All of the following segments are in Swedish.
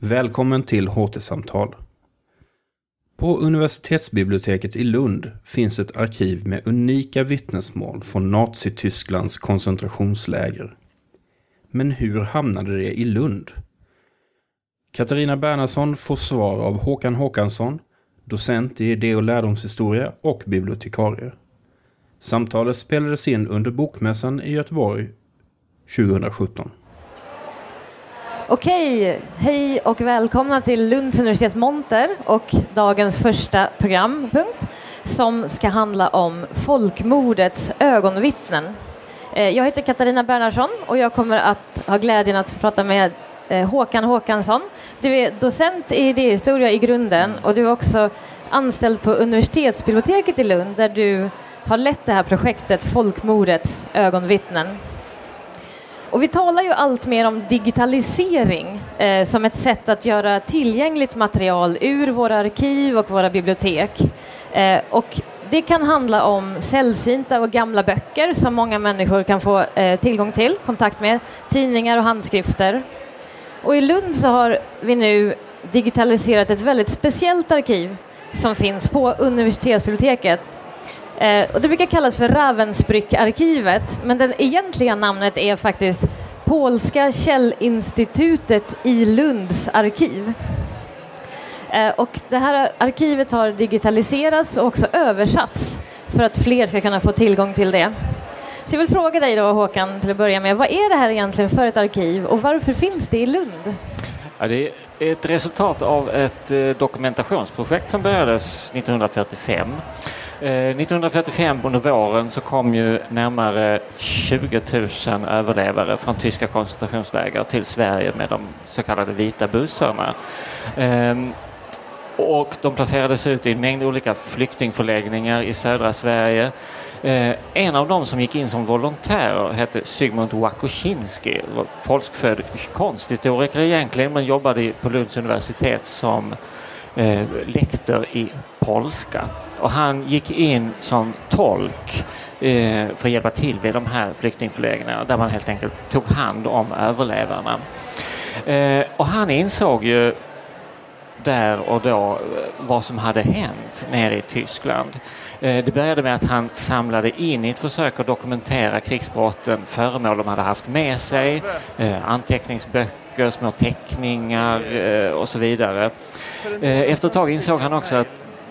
Välkommen till HT-samtal. På universitetsbiblioteket i Lund finns ett arkiv med unika vittnesmål från Nazitysklands koncentrationsläger. Men hur hamnade det i Lund? Katarina Bernhardsson får svar av Håkan Håkansson, docent i idé och lärdomshistoria och bibliotekarie. Samtalet spelades in under Bokmässan i Göteborg 2017. Okej, hej och välkomna till Lunds universitets monter och dagens första programpunkt som ska handla om folkmordets ögonvittnen. Eh, jag heter Katarina Bernhardsson och jag kommer att ha glädjen att prata med eh, Håkan Håkansson. Du är docent i idéhistoria i grunden och du är också anställd på universitetsbiblioteket i Lund där du har lett det här projektet Folkmordets ögonvittnen. Och vi talar ju allt mer om digitalisering eh, som ett sätt att göra tillgängligt material ur våra arkiv och våra bibliotek. Eh, och det kan handla om sällsynta och gamla böcker som många människor kan få eh, tillgång till, kontakt med, tidningar och handskrifter. Och i Lund så har vi nu digitaliserat ett väldigt speciellt arkiv som finns på universitetsbiblioteket Eh, och det brukar kallas för Ravensbrück-arkivet, men det egentliga namnet är faktiskt Polska källinstitutet i Lunds arkiv. Eh, och det här arkivet har digitaliserats och också översatts för att fler ska kunna få tillgång till det. Så jag vill fråga dig då Håkan till att börja med, vad är det här egentligen för ett arkiv och varför finns det i Lund? Ja, det är ett resultat av ett eh, dokumentationsprojekt som börjades 1945 Eh, 1945 under våren så kom ju närmare 20 000 överlevare från tyska koncentrationsläger till Sverige med de så kallade vita bussarna. Ehm, och de placerades ut i en mängd olika flyktingförläggningar i södra Sverige. Eh, en av dem som gick in som volontär hette Zygmunt Wakusinski, polskfödd konsthistoriker egentligen men jobbade på Lunds universitet som eh, lektor i polska. Och han gick in som tolk eh, för att hjälpa till vid de här flyktingförläggningarna där man helt enkelt tog hand om överlevarna. Eh, och han insåg ju där och då eh, vad som hade hänt nere i Tyskland. Eh, det började med att han samlade in i ett försök att dokumentera krigsbrotten föremål de hade haft med sig, eh, anteckningsböcker böcker, små teckningar eh, och så vidare. Eh, efter ett tag insåg han också att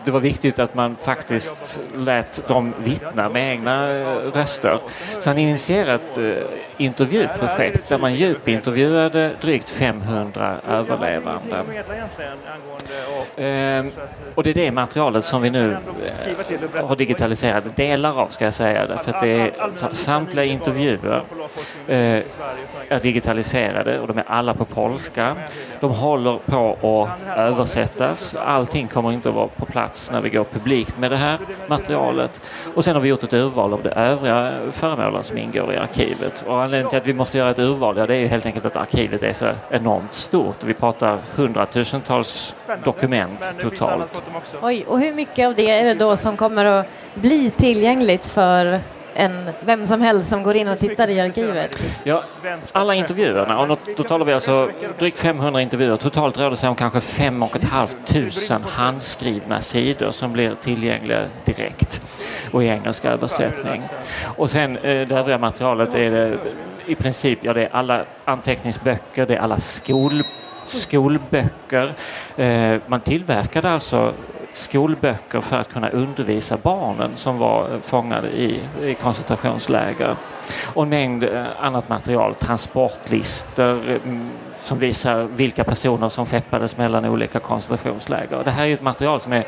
det var viktigt att man faktiskt lät dem vittna med egna eh, röster. Så han initierade ett intervjuprojekt där man djupintervjuade drygt 500 överlevande. Ehm, och det är det materialet som vi nu eh, har digitaliserat delar av ska jag säga. Därför att det är, samtliga intervjuer eh, är digitaliserade och de är alla på polska. De håller på att översättas. Allting kommer inte att vara på plats plats när vi går publikt med det här materialet. Och sen har vi gjort ett urval av de övriga föremålen som ingår i arkivet. Och anledningen till att vi måste göra ett urval, ja, det är ju helt enkelt att arkivet är så enormt stort. Vi pratar hundratusentals dokument totalt. Oj, och hur mycket av det är det då som kommer att bli tillgängligt för än vem som helst som går in och tittar i arkivet? Ja, alla intervjuerna, och då talar vi alltså drygt 500 intervjuer. Totalt rör det sig om kanske 5 500 handskrivna sidor som blir tillgängliga direkt och i engelsk översättning. Och sen eh, det övriga materialet är det i princip, ja det är alla anteckningsböcker, det är alla skol skolböcker. Eh, man tillverkade alltså skolböcker för att kunna undervisa barnen som var fångade i, i koncentrationsläger. Och en mängd eh, annat material, transportlistor mm, som visar vilka personer som skeppades mellan olika koncentrationsläger. Det här är ett material som är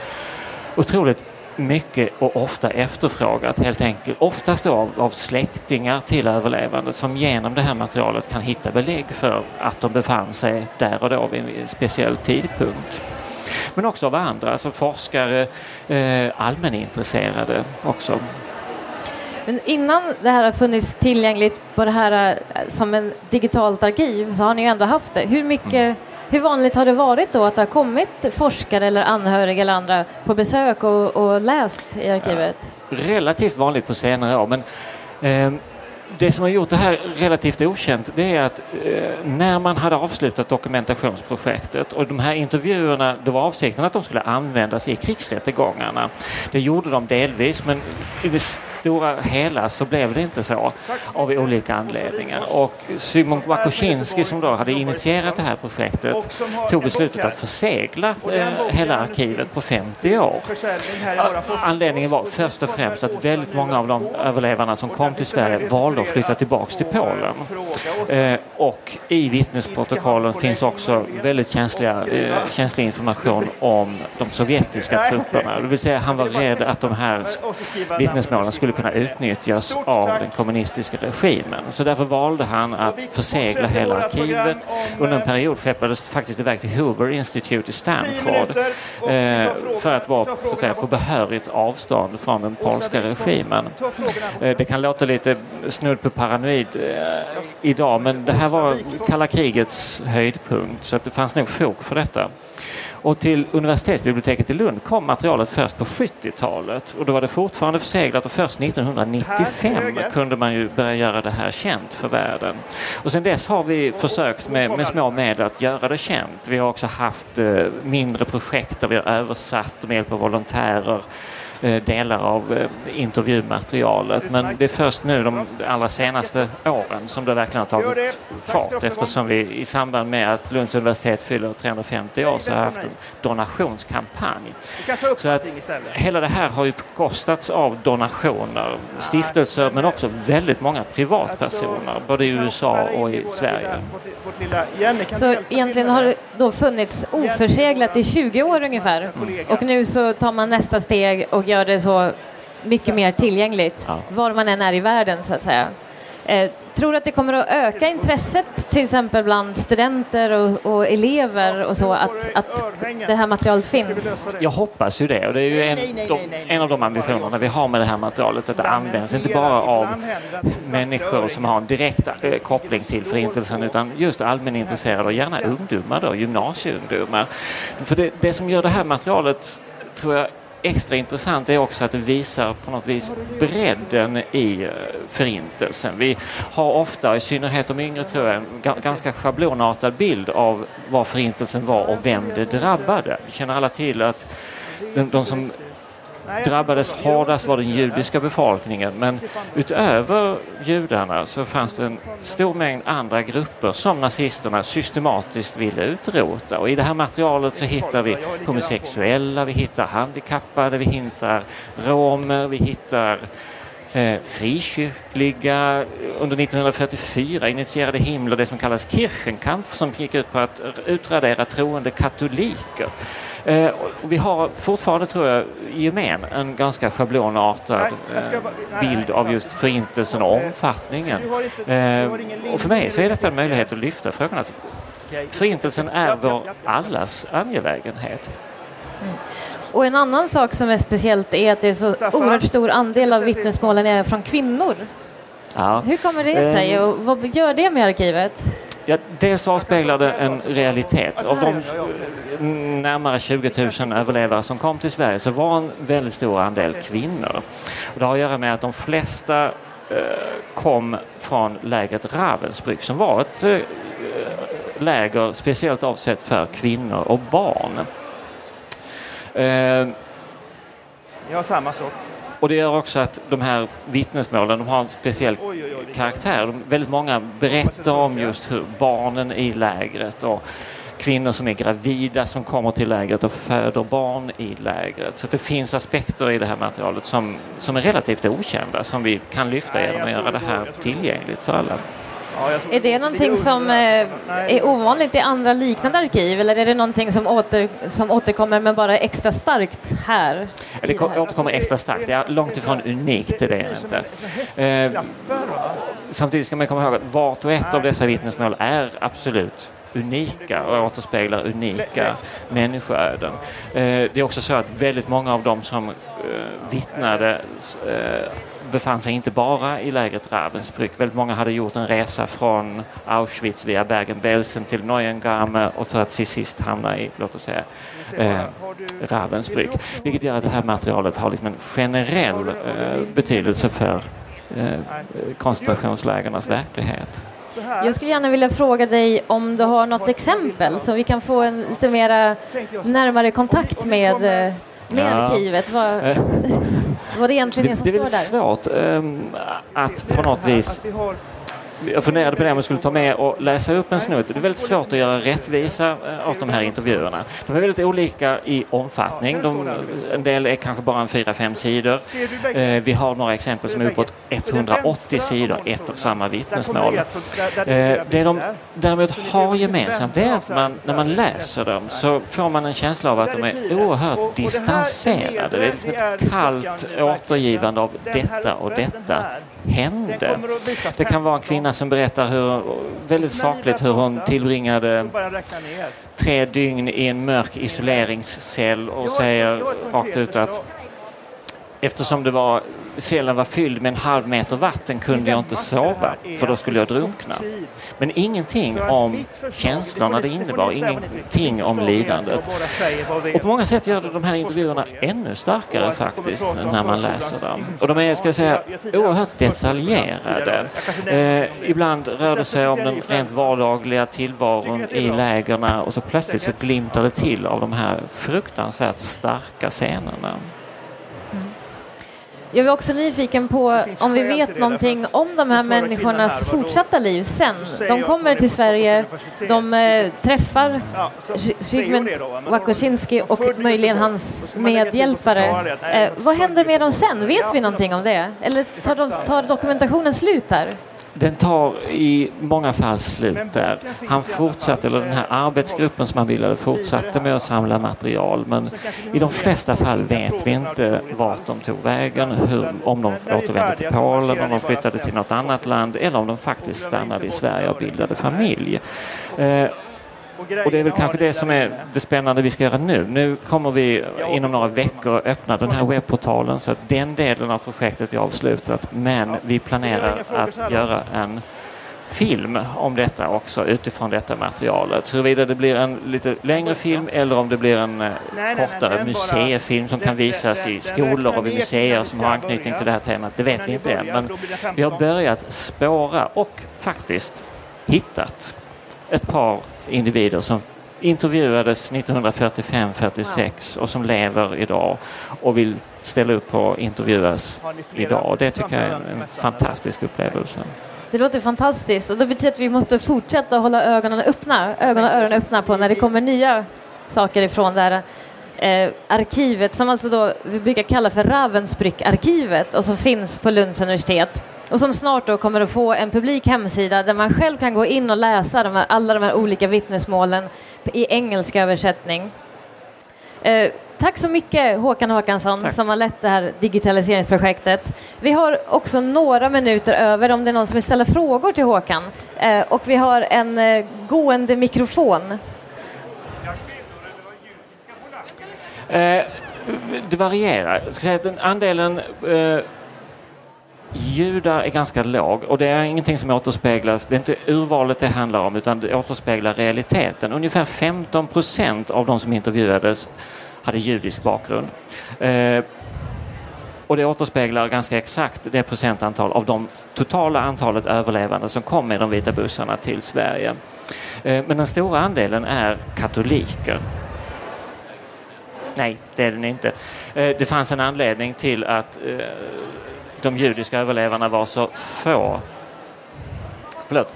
otroligt mycket och ofta efterfrågat helt enkelt. Oftast då av, av släktingar till överlevande som genom det här materialet kan hitta belägg för att de befann sig där och då vid en speciell tidpunkt men också av andra, alltså forskare, eh, allmänintresserade också. Men innan det här har funnits tillgängligt på det här eh, som en digitalt arkiv så har ni ju ändå haft det. Hur mycket mm. Hur vanligt har det varit då att det har kommit forskare eller anhöriga eller andra på besök och, och läst i arkivet? Ja, relativt vanligt på senare år men eh, det som har gjort det här relativt okänt det är att eh, när man hade avslutat dokumentationsprojektet och de här intervjuerna, då var avsikten att de skulle användas i krigsrättegångarna. Det gjorde de delvis men i det stora hela så blev det inte så av olika anledningar. Och Szymon Wakosinski som då hade initierat det här projektet tog beslutet att försegla eh, hela arkivet på 50 år. Anledningen var först och främst att väldigt många av de överlevarna som kom till Sverige valde att flytta tillbaks till Polen. Eh, och i vittnesprotokollen finns också väldigt känsliga, eh, känslig information om de sovjetiska trupperna. Det vill säga han var rädd att de här vittnesmålen skulle kunna utnyttjas av den kommunistiska regimen. Så därför valde han att försegla hela arkivet. Under en period skeppades faktiskt iväg till Hoover Institute i Stanford eh, för att vara så att säga, på behörigt avstånd från den polska regimen. Eh, det kan låta lite snudd på paranoid eh, idag men det här var kalla krigets höjdpunkt så att det fanns nog fog för detta. Och till universitetsbiblioteket i Lund kom materialet först på 70-talet och då var det fortfarande förseglat och först 1995 kunde man ju börja göra det här känt för världen. Och sedan dess har vi försökt med, med små medel att göra det känt. Vi har också haft eh, mindre projekt där vi har översatt med hjälp av volontärer Eh, delar av eh, intervjumaterialet. Men det är först nu de allra senaste åren som det verkligen har tagit fart eftersom vi i samband med att Lunds universitet fyller 350 år så har haft en donationskampanj. Så att hela det här har ju kostats av donationer, stiftelser men också väldigt många privatpersoner både i USA och i Sverige. Så egentligen har du då funnits oförseglat i 20 år ungefär och nu så tar man nästa steg och gör det så mycket mer tillgängligt ja. var man än är i världen så att säga. Eh, tror du att det kommer att öka intresset till exempel bland studenter och, och elever och så att, att det här materialet finns? Jag hoppas ju det och det är ju en, de, en av de ambitionerna vi har med det här materialet att det används inte bara av människor som har en direkt eh, koppling till förintelsen utan just allmänintresserade och gärna ungdomar då, gymnasieungdomar. För det, det som gör det här materialet tror jag extra intressant är också att det visar på något vis bredden i eh, förintelsen. Vi har ofta, i synnerhet de yngre tror jag, en ganska schablonartad bild av vad förintelsen var och vem det drabbade. Vi känner alla till att de, de som drabbades hårdast var den judiska befolkningen. Men utöver judarna så fanns det en stor mängd andra grupper som nazisterna systematiskt ville utrota. Och i det här materialet så hittar vi homosexuella, vi hittar handikappade, vi hittar romer, vi hittar eh, frikyrkliga. Under 1944 initierade Himmler det som kallas Kirchenkampf som gick ut på att utradera troende katoliker. Eh, vi har fortfarande, tror jag, i gemen en ganska schablonartad eh, bild av just förintelsen och omfattningen. Eh, och för mig så är detta en möjlighet att lyfta frågan att förintelsen är vår allas angelägenhet. Mm. Och en annan sak som är speciellt är att det är så oerhört stor andel av vittnesmålen är från kvinnor. Ja. Hur kommer det sig och vad gör det med arkivet? Ja, dels avspeglar det en realitet. Av de närmare 20 000 överlevare som kom till Sverige så var en väldigt stor andel kvinnor. Och det har att göra med att de flesta eh, kom från lägret Ravensbrück som var ett eh, läger speciellt avsett för kvinnor och barn. Eh, ja, samma sak. Och det gör också att de här vittnesmålen de har en speciell karaktär. De, väldigt många berättar om just hur barnen i lägret och kvinnor som är gravida som kommer till lägret och föder barn i lägret. Så det finns aspekter i det här materialet som, som är relativt okända som vi kan lyfta genom att göra det här tillgängligt för alla. Är det någonting som eh, är ovanligt i andra liknande arkiv eller är det någonting som, åter, som återkommer men bara extra starkt här? Det, det återkommer extra starkt, det är långt ifrån unikt, det är det inte. Eh, samtidigt ska man komma ihåg att vart och ett av dessa vittnesmål är absolut unika och återspeglar unika människoöden. Eh, det är också så att väldigt många av dem som eh, vittnade eh, befann sig inte bara i lägret Ravensbrück. Väldigt många hade gjort en resa från Auschwitz via Bergen-Belsen till Neuengamme och för att till sist hamna i, låt oss säga, eh, Ravensbrück. Vilket gör att det här materialet har liksom en generell eh, betydelse för eh, koncentrationslägernas verklighet. Jag skulle gärna vilja fråga dig om du har något exempel så vi kan få en lite mera närmare kontakt med, eh, med Ja. arkivet. Vad, vad det egentligen är Det, som det är står väldigt där. svårt ehm, att på något vis jag funderade på det om jag skulle ta med och läsa upp en snutt. Det är väldigt svårt att göra rättvisa eh, åt de här intervjuerna. De är väldigt olika i omfattning. De, en del är kanske bara en fyra, fem sidor. Eh, vi har några exempel som är uppåt 180 sidor, ett och samma vittnesmål. Eh, det de däremot har gemensamt är att man, när man läser dem så får man en känsla av att de är oerhört distanserade. Det är liksom ett kallt återgivande av detta och detta hände. Det kan vara en kvinna som berättar hur, väldigt sakligt hur hon tillbringade tre dygn i en mörk isoleringscell och säger rakt ut att eftersom det var, cellen var fylld med en halv meter vatten kunde jag inte sova för då skulle jag drunkna. Men ingenting om känslorna det innebar, ingenting om lidandet. Och på många sätt gör det de här intervjuerna ännu starkare faktiskt när man läser dem. Och de är, ska jag säga, oerhört detaljerade. Eh, ibland rör det sig om den rent vardagliga tillvaron i lägerna och så plötsligt så glimtar det till av de här fruktansvärt starka scenerna. Jag är också nyfiken på om vi vet någonting om de här människornas fortsatta liv sen. De kommer till Sverige, de eh, träffar Zygmunt Wakosinski och möjligen hans medhjälpare. Eh, vad händer med dem sen? Vet vi någonting om det? Eller tar, de, tar dokumentationen slut där? Den tar i många fall slut där. Han fortsatte, eller den här arbetsgruppen som han ville fortsatte med att samla material men i de flesta fall vet vi inte vart de tog vägen, hur, om de återvände till Polen, om de flyttade till något annat land eller om de faktiskt stannade i Sverige och bildade familj. Och det är väl kanske det som är det spännande vi ska göra nu. Nu kommer vi inom några veckor öppna den här webbportalen så att den delen av projektet är avslutat. Men vi planerar att göra en film om detta också utifrån detta materialet. Huruvida det blir en lite längre film eller om det blir en eh, kortare museifilm som kan visas i skolor och vid museer som har anknytning till det här temat, det vet vi inte än. Men vi har börjat spåra och faktiskt hittat ett par individer som intervjuades 1945-46 och som lever idag och vill ställa upp och intervjuas idag. Det tycker jag är en, en fantastisk upplevelse. Det låter fantastiskt och det betyder att vi måste fortsätta hålla ögonen öppna, ögon och öron öppna på när det kommer nya saker ifrån det här eh, arkivet som alltså då vi brukar kalla för Ravensbrück-arkivet och som finns på Lunds universitet och som snart då kommer att få en publik hemsida där man själv kan gå in och läsa de här, alla de här olika vittnesmålen i engelsk översättning. Eh, tack så mycket Håkan Håkansson Tack. som har lett det här digitaliseringsprojektet. Vi har också några minuter över om det är någon som vill ställa frågor till Håkan. Eh, och vi har en eh, gående mikrofon. Eh, det varierar. Jag ska säga att andelen eh, judar är ganska låg och det är ingenting som återspeglas. Det är inte urvalet det handlar om utan det återspeglar realiteten. Ungefär 15 procent av de som intervjuades hade judisk bakgrund. Eh, och det återspeglar ganska exakt det procentantal av de totala antalet överlevande som kom med de vita bussarna till Sverige. Eh, men den stora andelen är katoliker. Nej, det är den inte. Eh, Det fanns en anledning till att eh, de judiska överlevarna var så få. Förlåt.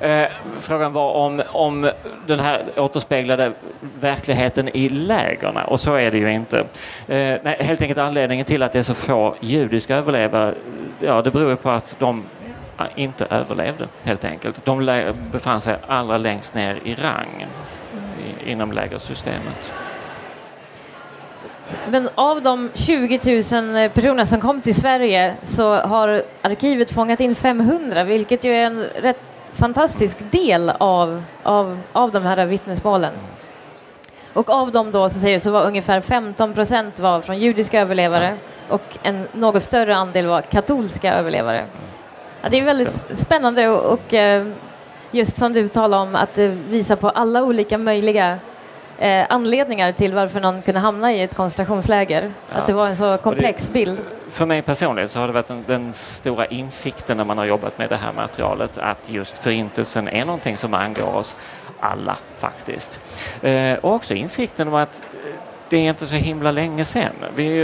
Eh, Frågan var om, om den här återspeglade verkligheten i lägerna och så är det ju inte. Eh, Nej, helt enkelt anledningen till att det är så få judiska överlevare, ja det beror ju på att de inte överlevde helt enkelt. De befann sig allra längst ner i rang i, inom lägersystemet. Men av de 20 000 personer som kom till Sverige så har arkivet fångat in 500 vilket ju är en rätt fantastisk del av, av, av de här vittnesmålen. Och av dem då så, säger, så var ungefär 15 procent var från judiska överlevare och en något större andel var katolska överlevare. Ja, det är väldigt spännande och, och eh, just som du talar om att det visar på alla olika möjliga eh, anledningar till varför någon kunde hamna i ett koncentrationsläger. Ja. Att det var en så komplex det- bild. För mig personligen så har det varit den, den stora insikten när man har jobbat med det här materialet att just förintelsen är någonting som angår oss alla faktiskt. Eh, och också insikten om att eh, det är inte så himla länge sedan. Vi,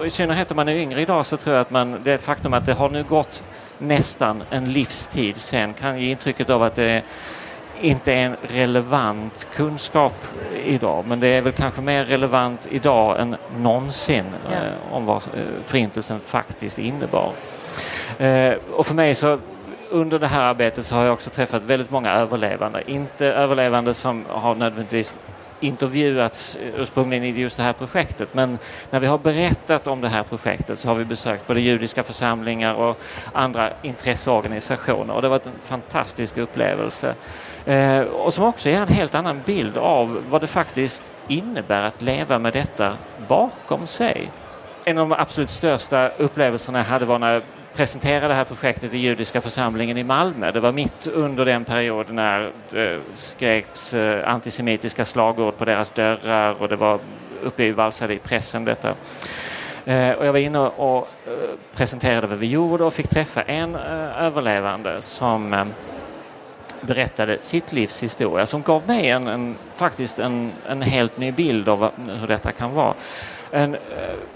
eh, I synnerhet om man är yngre idag så tror jag att man, det faktum att det har nu gått nästan en livstid sen kan ge intrycket av att det inte är en relevant kunskap idag men det är väl kanske mer relevant idag än någonsin Ja. eh, om vad eh, förintelsen faktiskt innebar. Eh, och för mig så under det här arbetet så har jag också träffat väldigt många överlevande. Inte överlevande som har nödvändigtvis intervjuats ursprungligen i just det här projektet men när vi har berättat om det här projektet så har vi besökt både judiska församlingar och andra intresseorganisationer och det har varit en fantastisk upplevelse. Eh, och som också ger en helt annan bild av vad det faktiskt innebär att leva med detta bakom sig. En av de absolut största upplevelserna jag hade var när presentera det här projektet i judiska församlingen i Malmö. Det var mitt under den perioden när eh, det skreks eh, antisemitiska slagord på deras dörrar och det var uppe i valsade i pressen detta. Eh, och jag var inne och presenterade vad vi gjorde och fick träffa en överlevande som berättade sitt livs historia som gav mig en, en, faktiskt en, en helt ny bild av hur detta kan vara. En eh,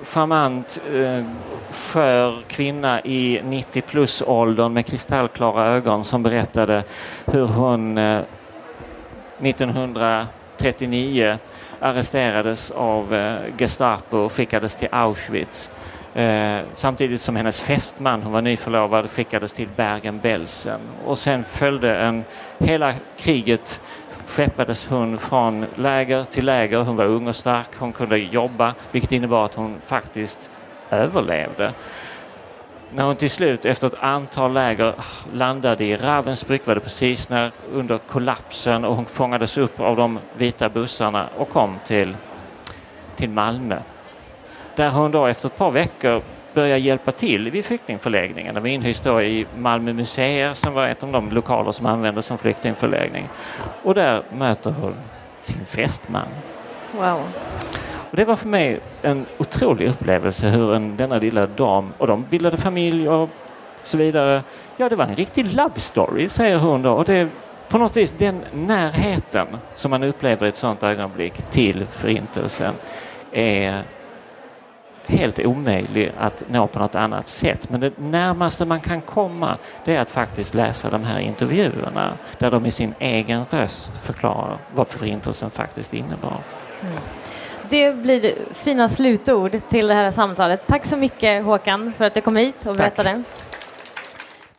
charmant, eh, skör kvinna i 90 plus-åldern med kristallklara ögon som berättade hur hon eh, 1939 arresterades av eh, Gestapo och skickades till Auschwitz. Eh, samtidigt som hennes fästman, hon var nyförlovad, skickades till Bergen-Belsen. Och sen följde en, hela kriget skeppades hon från läger till läger. Hon var ung och stark, hon kunde jobba, vilket innebar att hon faktiskt överlevde. När hon till slut efter ett antal läger landade i Ravensbrück var det precis när, under kollapsen och hon fångades upp av de vita bussarna och kom till, till Malmö. Där hon då efter ett par veckor började hjälpa till vid flyktingförläggningen. Det var inhyst då i Malmö museer som var ett av de lokaler som användes som flyktingförläggning. Och där möter hon sin fästman. Wow. Och det var för mig en otrolig upplevelse hur en, denna lilla dam, och de bildade familj och så vidare. Ja, det var en riktig love story, säger hon då. Och det är på något vis den närheten som man upplever i ett sådant ögonblick till förintelsen är helt omöjlig att nå på något annat sätt. Men det närmaste man kan komma det är att faktiskt läsa de här intervjuerna där de i sin egen röst förklarar vad förintelsen faktiskt innebar. Det blir fina slutord till det här samtalet. Tack så mycket Håkan för att du kom hit och Tack. berättade.